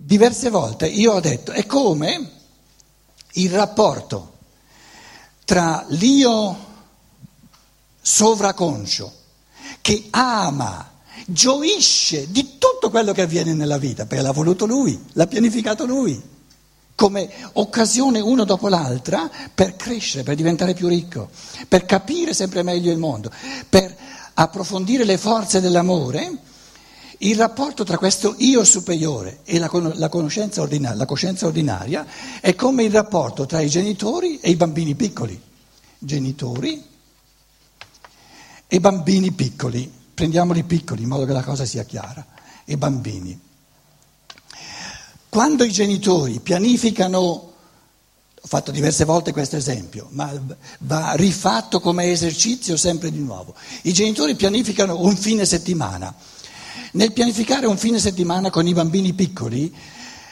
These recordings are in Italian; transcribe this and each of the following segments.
diverse volte io ho detto, è come il rapporto tra l'io sovraconscio che ama, gioisce di tutto quello che avviene nella vita, perché l'ha voluto lui, l'ha pianificato lui, come occasione uno dopo l'altra per crescere, per diventare più ricco, per capire sempre meglio il mondo, per approfondire le forze dell'amore il rapporto tra questo io superiore e la, la, ordinaria, la coscienza ordinaria è come il rapporto tra i genitori e i bambini piccoli. Genitori e bambini piccoli, prendiamoli piccoli in modo che la cosa sia chiara, e bambini. Quando i genitori pianificano, ho fatto diverse volte questo esempio, ma va rifatto come esercizio sempre di nuovo, i genitori pianificano un fine settimana nel pianificare un fine settimana con i bambini piccoli,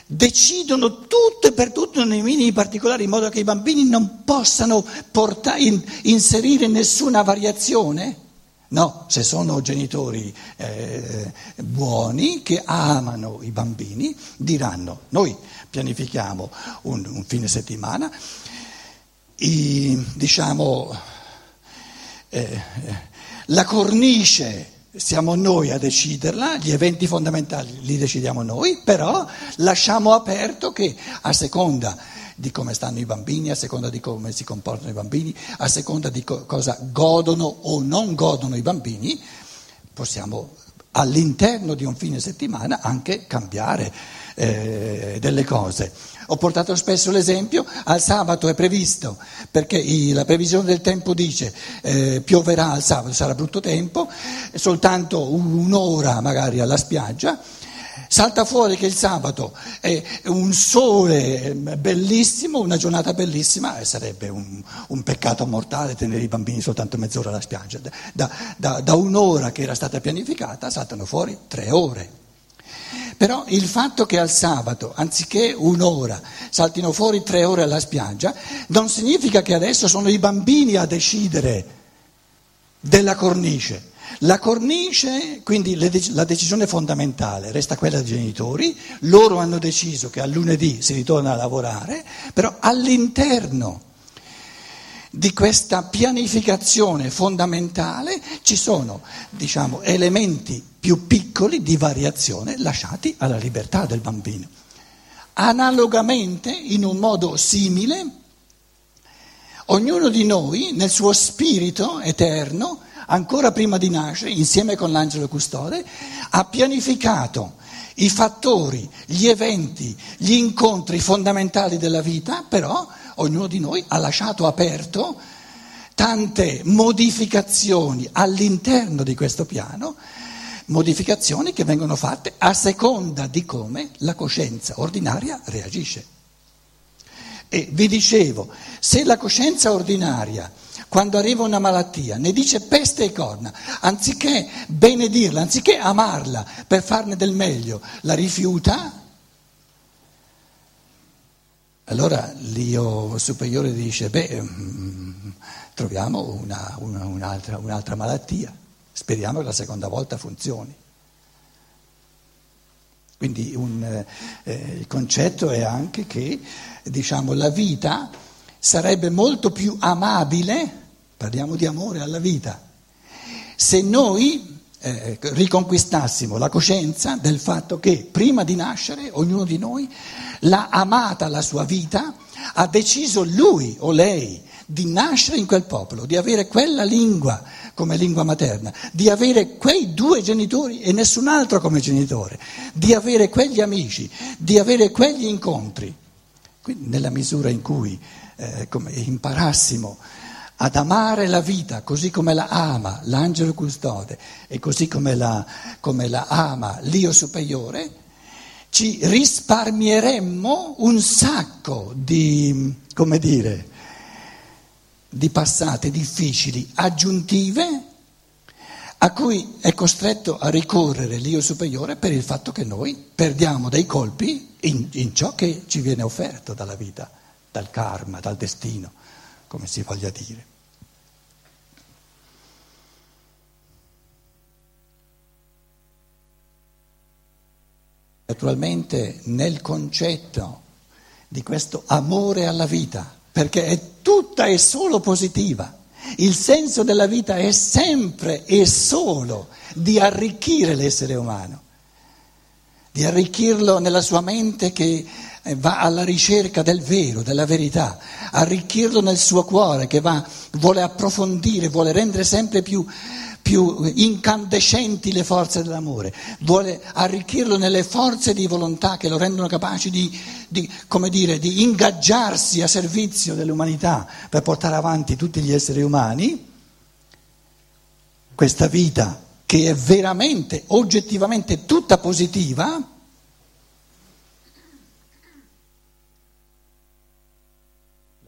decidono tutto e per tutto nei minimi particolari in modo che i bambini non possano portare, in, inserire nessuna variazione? No, se sono genitori eh, buoni che amano i bambini, diranno noi pianifichiamo un, un fine settimana, i, diciamo eh, la cornice siamo noi a deciderla, gli eventi fondamentali li decidiamo noi, però lasciamo aperto che a seconda di come stanno i bambini, a seconda di come si comportano i bambini, a seconda di co- cosa godono o non godono i bambini, possiamo all'interno di un fine settimana anche cambiare eh, delle cose. Ho portato spesso l'esempio, al sabato è previsto, perché la previsione del tempo dice eh, pioverà al sabato, sarà brutto tempo, soltanto un'ora magari alla spiaggia, salta fuori che il sabato è un sole bellissimo, una giornata bellissima e sarebbe un, un peccato mortale tenere i bambini soltanto mezz'ora alla spiaggia. Da, da, da un'ora che era stata pianificata saltano fuori tre ore. Però il fatto che al sabato, anziché un'ora, saltino fuori tre ore alla spiaggia, non significa che adesso sono i bambini a decidere della cornice. La cornice, quindi la decisione fondamentale resta quella dei genitori, loro hanno deciso che a lunedì si ritorna a lavorare, però all'interno di questa pianificazione fondamentale ci sono diciamo, elementi più piccoli di variazione lasciati alla libertà del bambino. Analogamente, in un modo simile, ognuno di noi nel suo spirito eterno, ancora prima di nascere, insieme con l'angelo custode, ha pianificato i fattori, gli eventi, gli incontri fondamentali della vita, però ognuno di noi ha lasciato aperto tante modificazioni all'interno di questo piano, modificazioni che vengono fatte a seconda di come la coscienza ordinaria reagisce. E vi dicevo, se la coscienza ordinaria, quando arriva una malattia, ne dice peste e corna, anziché benedirla, anziché amarla per farne del meglio, la rifiuta, allora l'io superiore dice, beh, mm, troviamo una, una, un'altra, un'altra malattia, speriamo che la seconda volta funzioni. Quindi un, eh, il concetto è anche che diciamo, la vita sarebbe molto più amabile, parliamo di amore alla vita, se noi eh, riconquistassimo la coscienza del fatto che prima di nascere ognuno di noi l'ha amata la sua vita, ha deciso lui o lei di nascere in quel popolo, di avere quella lingua come lingua materna, di avere quei due genitori e nessun altro come genitore, di avere quegli amici, di avere quegli incontri. Quindi nella misura in cui eh, imparassimo ad amare la vita così come la ama l'angelo custode e così come la, come la ama l'io superiore, ci risparmieremmo un sacco di, come dire, di passate difficili aggiuntive a cui è costretto a ricorrere l'io superiore per il fatto che noi perdiamo dei colpi in, in ciò che ci viene offerto dalla vita, dal karma, dal destino come si voglia dire. Naturalmente nel concetto di questo amore alla vita, perché è tutta e solo positiva. Il senso della vita è sempre e solo di arricchire l'essere umano, di arricchirlo nella sua mente che va alla ricerca del vero, della verità, arricchirlo nel suo cuore che va, vuole approfondire, vuole rendere sempre più più incandescenti le forze dell'amore, vuole arricchirlo nelle forze di volontà che lo rendono capace di, di, dire, di ingaggiarsi a servizio dell'umanità per portare avanti tutti gli esseri umani, questa vita che è veramente, oggettivamente tutta positiva,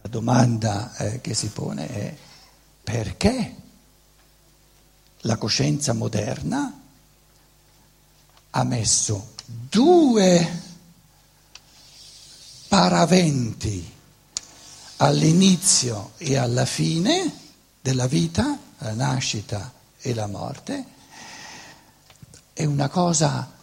domanda eh, che si pone è perché? la coscienza moderna ha messo due paraventi all'inizio e alla fine della vita, la nascita e la morte, è una cosa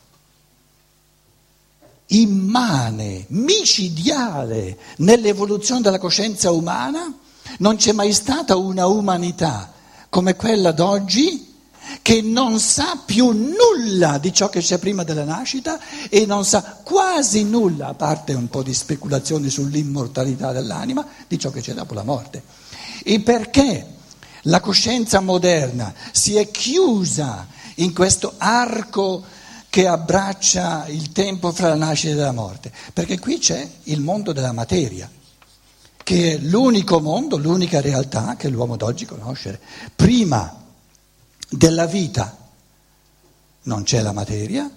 immane, micidiale nell'evoluzione della coscienza umana, non c'è mai stata una umanità come quella d'oggi che non sa più nulla di ciò che c'è prima della nascita e non sa quasi nulla, a parte un po' di speculazioni sull'immortalità dell'anima, di ciò che c'è dopo la morte. E perché la coscienza moderna si è chiusa in questo arco che abbraccia il tempo fra la nascita e la morte? Perché qui c'è il mondo della materia che è l'unico mondo, l'unica realtà che l'uomo d'oggi conosce. Prima della vita non c'è la materia,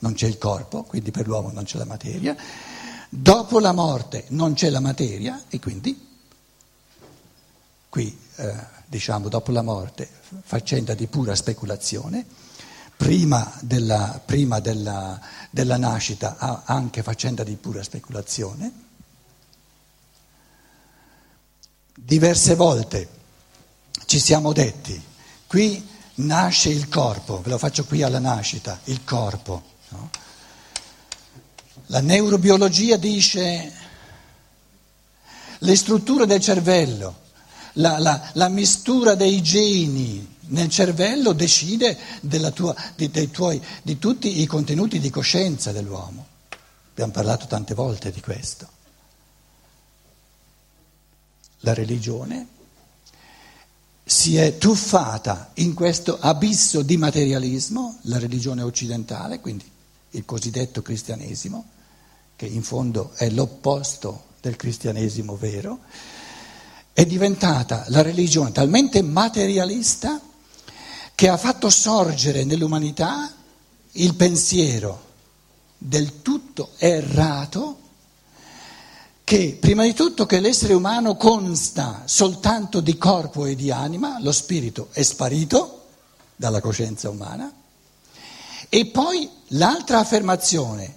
non c'è il corpo, quindi per l'uomo non c'è la materia, dopo la morte non c'è la materia e quindi qui eh, diciamo dopo la morte faccenda di pura speculazione, prima della, prima della, della nascita anche faccenda di pura speculazione. Diverse volte ci siamo detti, qui nasce il corpo, ve lo faccio qui alla nascita, il corpo. No? La neurobiologia dice le strutture del cervello, la, la, la mistura dei geni nel cervello decide tua, di, tuoi, di tutti i contenuti di coscienza dell'uomo. Abbiamo parlato tante volte di questo la religione, si è tuffata in questo abisso di materialismo, la religione occidentale, quindi il cosiddetto cristianesimo, che in fondo è l'opposto del cristianesimo vero, è diventata la religione talmente materialista che ha fatto sorgere nell'umanità il pensiero del tutto errato che prima di tutto che l'essere umano consta soltanto di corpo e di anima, lo spirito è sparito dalla coscienza umana, e poi l'altra affermazione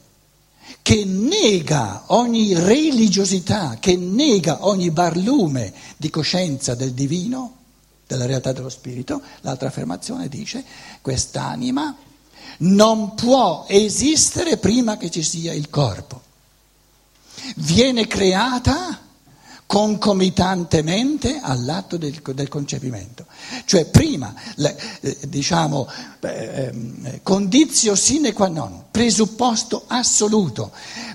che nega ogni religiosità, che nega ogni barlume di coscienza del divino, della realtà dello spirito, l'altra affermazione dice quest'anima non può esistere prima che ci sia il corpo viene creata concomitantemente all'atto del, del concepimento. Cioè prima, eh, diciamo, eh, condizio sine qua non, presupposto assoluto,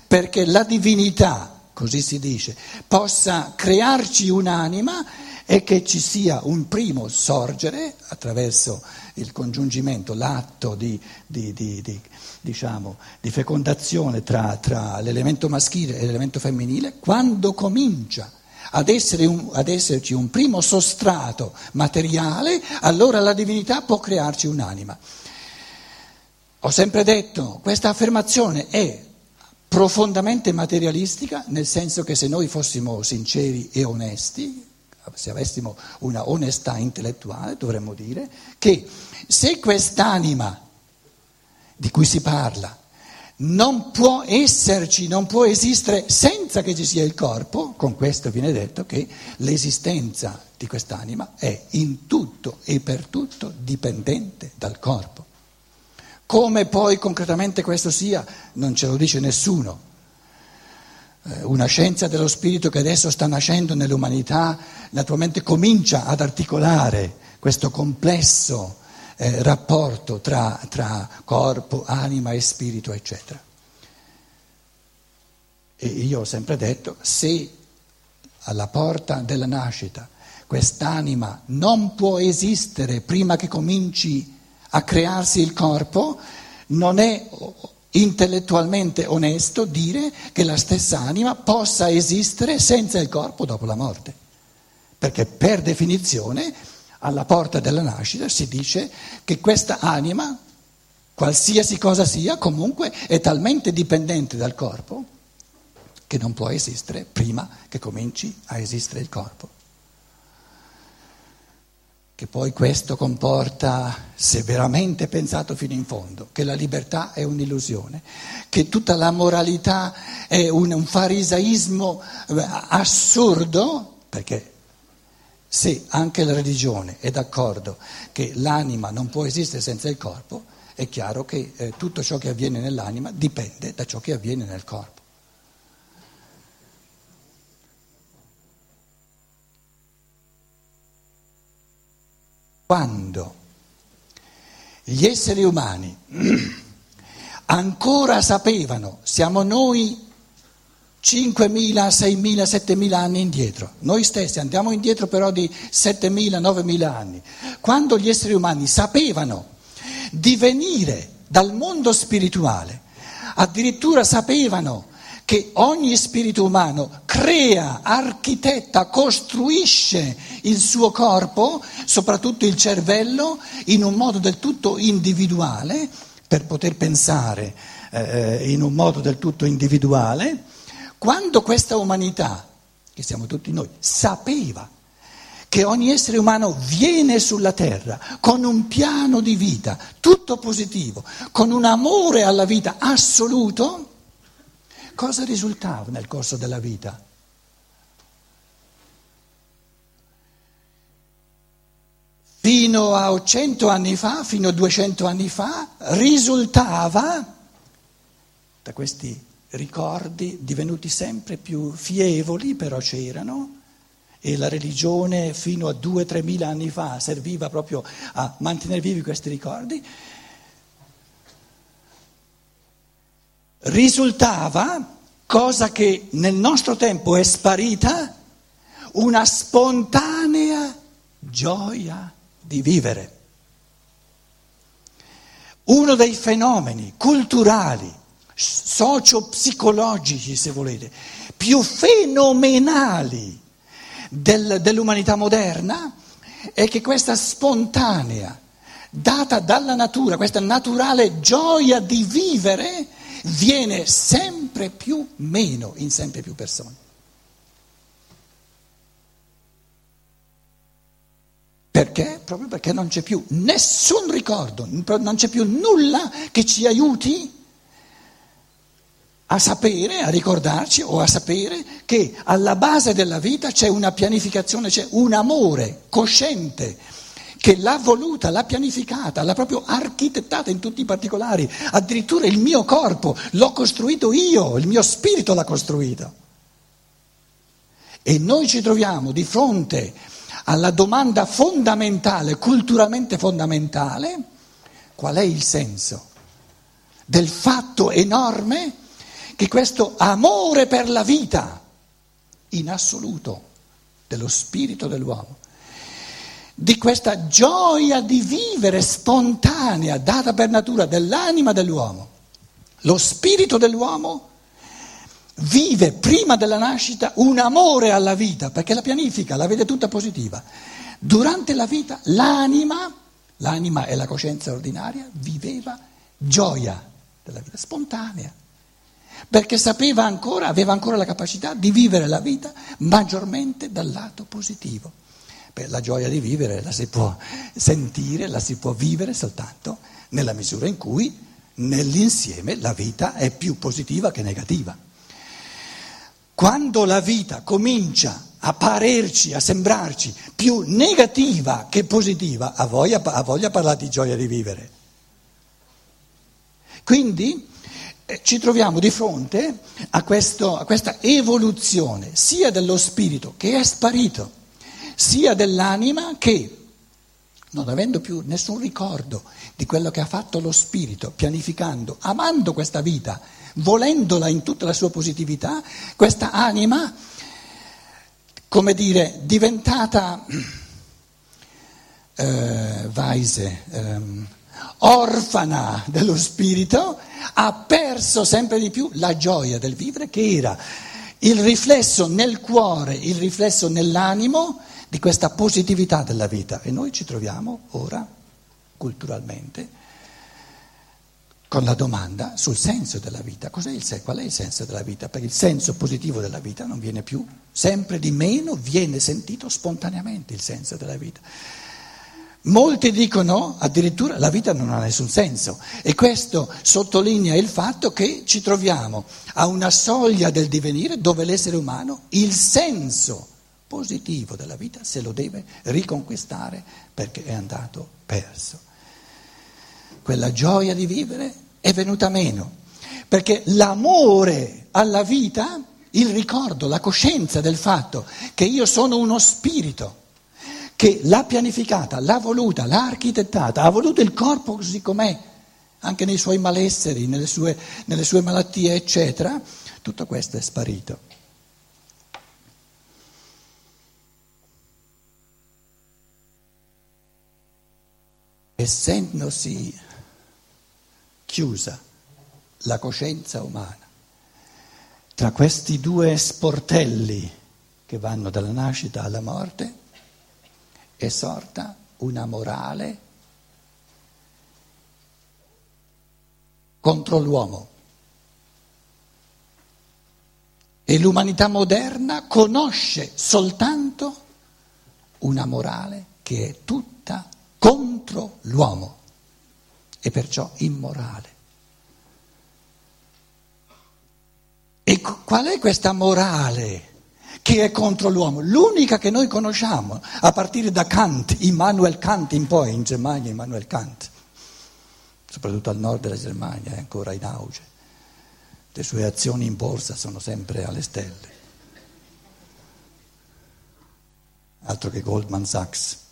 perché la divinità, così si dice, possa crearci un'anima e che ci sia un primo sorgere attraverso il congiungimento, l'atto di, di, di, diciamo, di fecondazione tra, tra, l'elemento maschile e l'elemento femminile, quando comincia ad, un, ad esserci un primo sostrato materiale, allora la divinità può crearci un'anima. Ho sempre detto, questa affermazione è profondamente materialistica, nel senso che se noi fossimo sinceri e onesti, se avessimo una onestà intellettuale, dovremmo dire che se quest'anima di cui si parla non può esserci, non può esistere senza che ci sia il corpo, con questo viene detto che l'esistenza di quest'anima è in tutto e per tutto dipendente dal corpo. Come poi concretamente questo sia, non ce lo dice nessuno. Eh, una scienza dello spirito che adesso sta nascendo nell'umanità naturalmente comincia ad articolare questo complesso eh, rapporto tra, tra corpo, anima e spirito, eccetera. E io ho sempre detto, se alla porta della nascita quest'anima non può esistere prima che cominci a crearsi il corpo, non è intellettualmente onesto dire che la stessa anima possa esistere senza il corpo dopo la morte. Perché per definizione alla porta della nascita si dice che questa anima, qualsiasi cosa sia, comunque è talmente dipendente dal corpo che non può esistere prima che cominci a esistere il corpo che poi questo comporta, se veramente pensato fino in fondo, che la libertà è un'illusione, che tutta la moralità è un, un farisaismo eh, assurdo, perché se anche la religione è d'accordo che l'anima non può esistere senza il corpo, è chiaro che eh, tutto ciò che avviene nell'anima dipende da ciò che avviene nel corpo. Quando gli esseri umani ancora sapevano, siamo noi 5.000, 6.000, 7.000 anni indietro, noi stessi andiamo indietro però di 7.000, 9.000 anni, quando gli esseri umani sapevano di venire dal mondo spirituale, addirittura sapevano che ogni spirito umano crea, architetta, costruisce il suo corpo, soprattutto il cervello, in un modo del tutto individuale, per poter pensare eh, in un modo del tutto individuale, quando questa umanità, che siamo tutti noi, sapeva che ogni essere umano viene sulla terra con un piano di vita tutto positivo, con un amore alla vita assoluto, Cosa risultava nel corso della vita? Fino a 100 anni fa, fino a 200 anni fa, risultava da questi ricordi divenuti sempre più fievoli, però c'erano, e la religione fino a 2-3 mila anni fa serviva proprio a mantenere vivi questi ricordi, risultava, cosa che nel nostro tempo è sparita, una spontanea gioia di vivere. Uno dei fenomeni culturali, socio-psicologici se volete, più fenomenali del, dell'umanità moderna è che questa spontanea, data dalla natura, questa naturale gioia di vivere, viene sempre più meno in sempre più persone. Perché? Proprio perché non c'è più nessun ricordo, non c'è più nulla che ci aiuti a sapere, a ricordarci o a sapere che alla base della vita c'è una pianificazione, c'è un amore cosciente che l'ha voluta, l'ha pianificata, l'ha proprio architettata in tutti i particolari. Addirittura il mio corpo l'ho costruito io, il mio spirito l'ha costruito. E noi ci troviamo di fronte alla domanda fondamentale, culturalmente fondamentale, qual è il senso del fatto enorme che questo amore per la vita in assoluto dello spirito dell'uomo di questa gioia di vivere spontanea, data per natura dell'anima dell'uomo. Lo spirito dell'uomo vive prima della nascita un amore alla vita, perché la pianifica, la vede tutta positiva. Durante la vita l'anima, l'anima è la coscienza ordinaria, viveva gioia della vita spontanea, perché sapeva ancora, aveva ancora la capacità di vivere la vita maggiormente dal lato positivo. Beh, la gioia di vivere la si può sentire, la si può vivere soltanto nella misura in cui nell'insieme la vita è più positiva che negativa. Quando la vita comincia a parerci, a sembrarci più negativa che positiva, ha voglia, ha voglia parlare di gioia di vivere. Quindi eh, ci troviamo di fronte a, questo, a questa evoluzione sia dello spirito che è sparito, sia dell'anima che non avendo più nessun ricordo di quello che ha fatto lo spirito, pianificando, amando questa vita, volendola in tutta la sua positività, questa anima, come dire, diventata eh, Weise, ehm, orfana dello spirito, ha perso sempre di più la gioia del vivere che era il riflesso nel cuore, il riflesso nell'animo di questa positività della vita e noi ci troviamo ora, culturalmente, con la domanda sul senso della vita. Il? Qual è il senso della vita? Perché il senso positivo della vita non viene più, sempre di meno viene sentito spontaneamente il senso della vita. Molti dicono addirittura la vita non ha nessun senso e questo sottolinea il fatto che ci troviamo a una soglia del divenire dove l'essere umano, il senso positivo della vita se lo deve riconquistare perché è andato perso. Quella gioia di vivere è venuta meno, perché l'amore alla vita, il ricordo, la coscienza del fatto che io sono uno spirito, che l'ha pianificata, l'ha voluta, l'ha architettata, ha voluto il corpo così com'è, anche nei suoi malesseri, nelle sue, nelle sue malattie, eccetera, tutto questo è sparito. Essendosi chiusa la coscienza umana tra questi due sportelli che vanno dalla nascita alla morte, è sorta una morale contro l'uomo. E l'umanità moderna conosce soltanto una morale che è tutta contro l'uomo e perciò immorale. E qual è questa morale che è contro l'uomo? L'unica che noi conosciamo, a partire da Kant, Immanuel Kant in poi, in Germania Immanuel Kant, soprattutto al nord della Germania è ancora in auge, le sue azioni in borsa sono sempre alle stelle, altro che Goldman Sachs.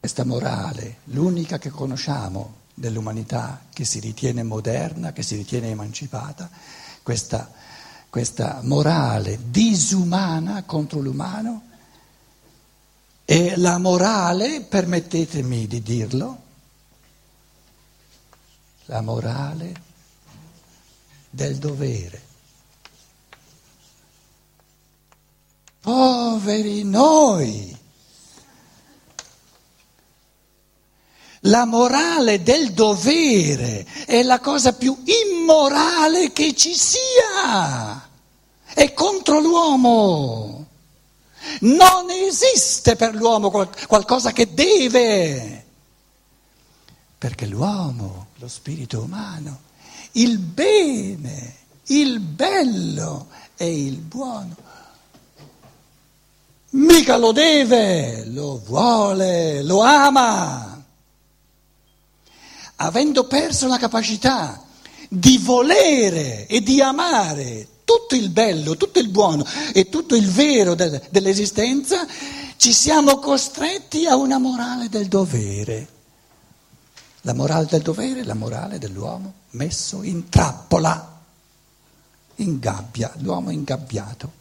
Questa morale, l'unica che conosciamo dell'umanità che si ritiene moderna, che si ritiene emancipata, questa, questa morale disumana contro l'umano, è la morale, permettetemi di dirlo, la morale del dovere. Poveri noi! La morale del dovere è la cosa più immorale che ci sia. È contro l'uomo. Non esiste per l'uomo qualcosa che deve. Perché l'uomo, lo spirito umano, il bene, il bello e il buono, mica lo deve, lo vuole, lo ama avendo perso la capacità di volere e di amare tutto il bello, tutto il buono e tutto il vero de- dell'esistenza, ci siamo costretti a una morale del dovere. La morale del dovere è la morale dell'uomo messo in trappola, in gabbia, l'uomo ingabbiato.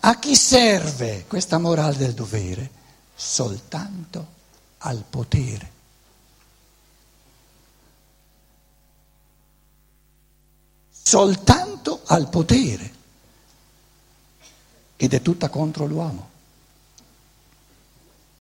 A chi serve questa morale del dovere? Soltanto al potere. Soltanto al potere ed è tutta contro l'uomo.